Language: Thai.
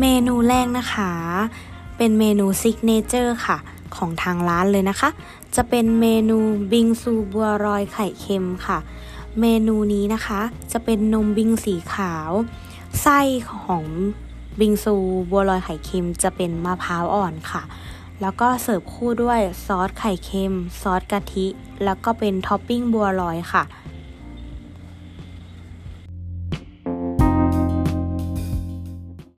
เมนูแรกนะคะ เป็นเมนู signature ค่ะ ของทางร้านเลยนะคะ จะเป็นเมนูบิงซูบัวลอยไข่เค็มค่ะ เมนูนี้นะคะ จะเป็นนมบิงสีขาว ไส้ของบิงซูบัวลอยไข่เค็มจะเป็นมะพร้าวอ่อนค่ะ แล้วก็เสิร์ฟคู่ด้วยซอสไข่เค็ม ซอสกะทิ แล้วก็เป็นท็อปปิ้งบัวลอยค่ะ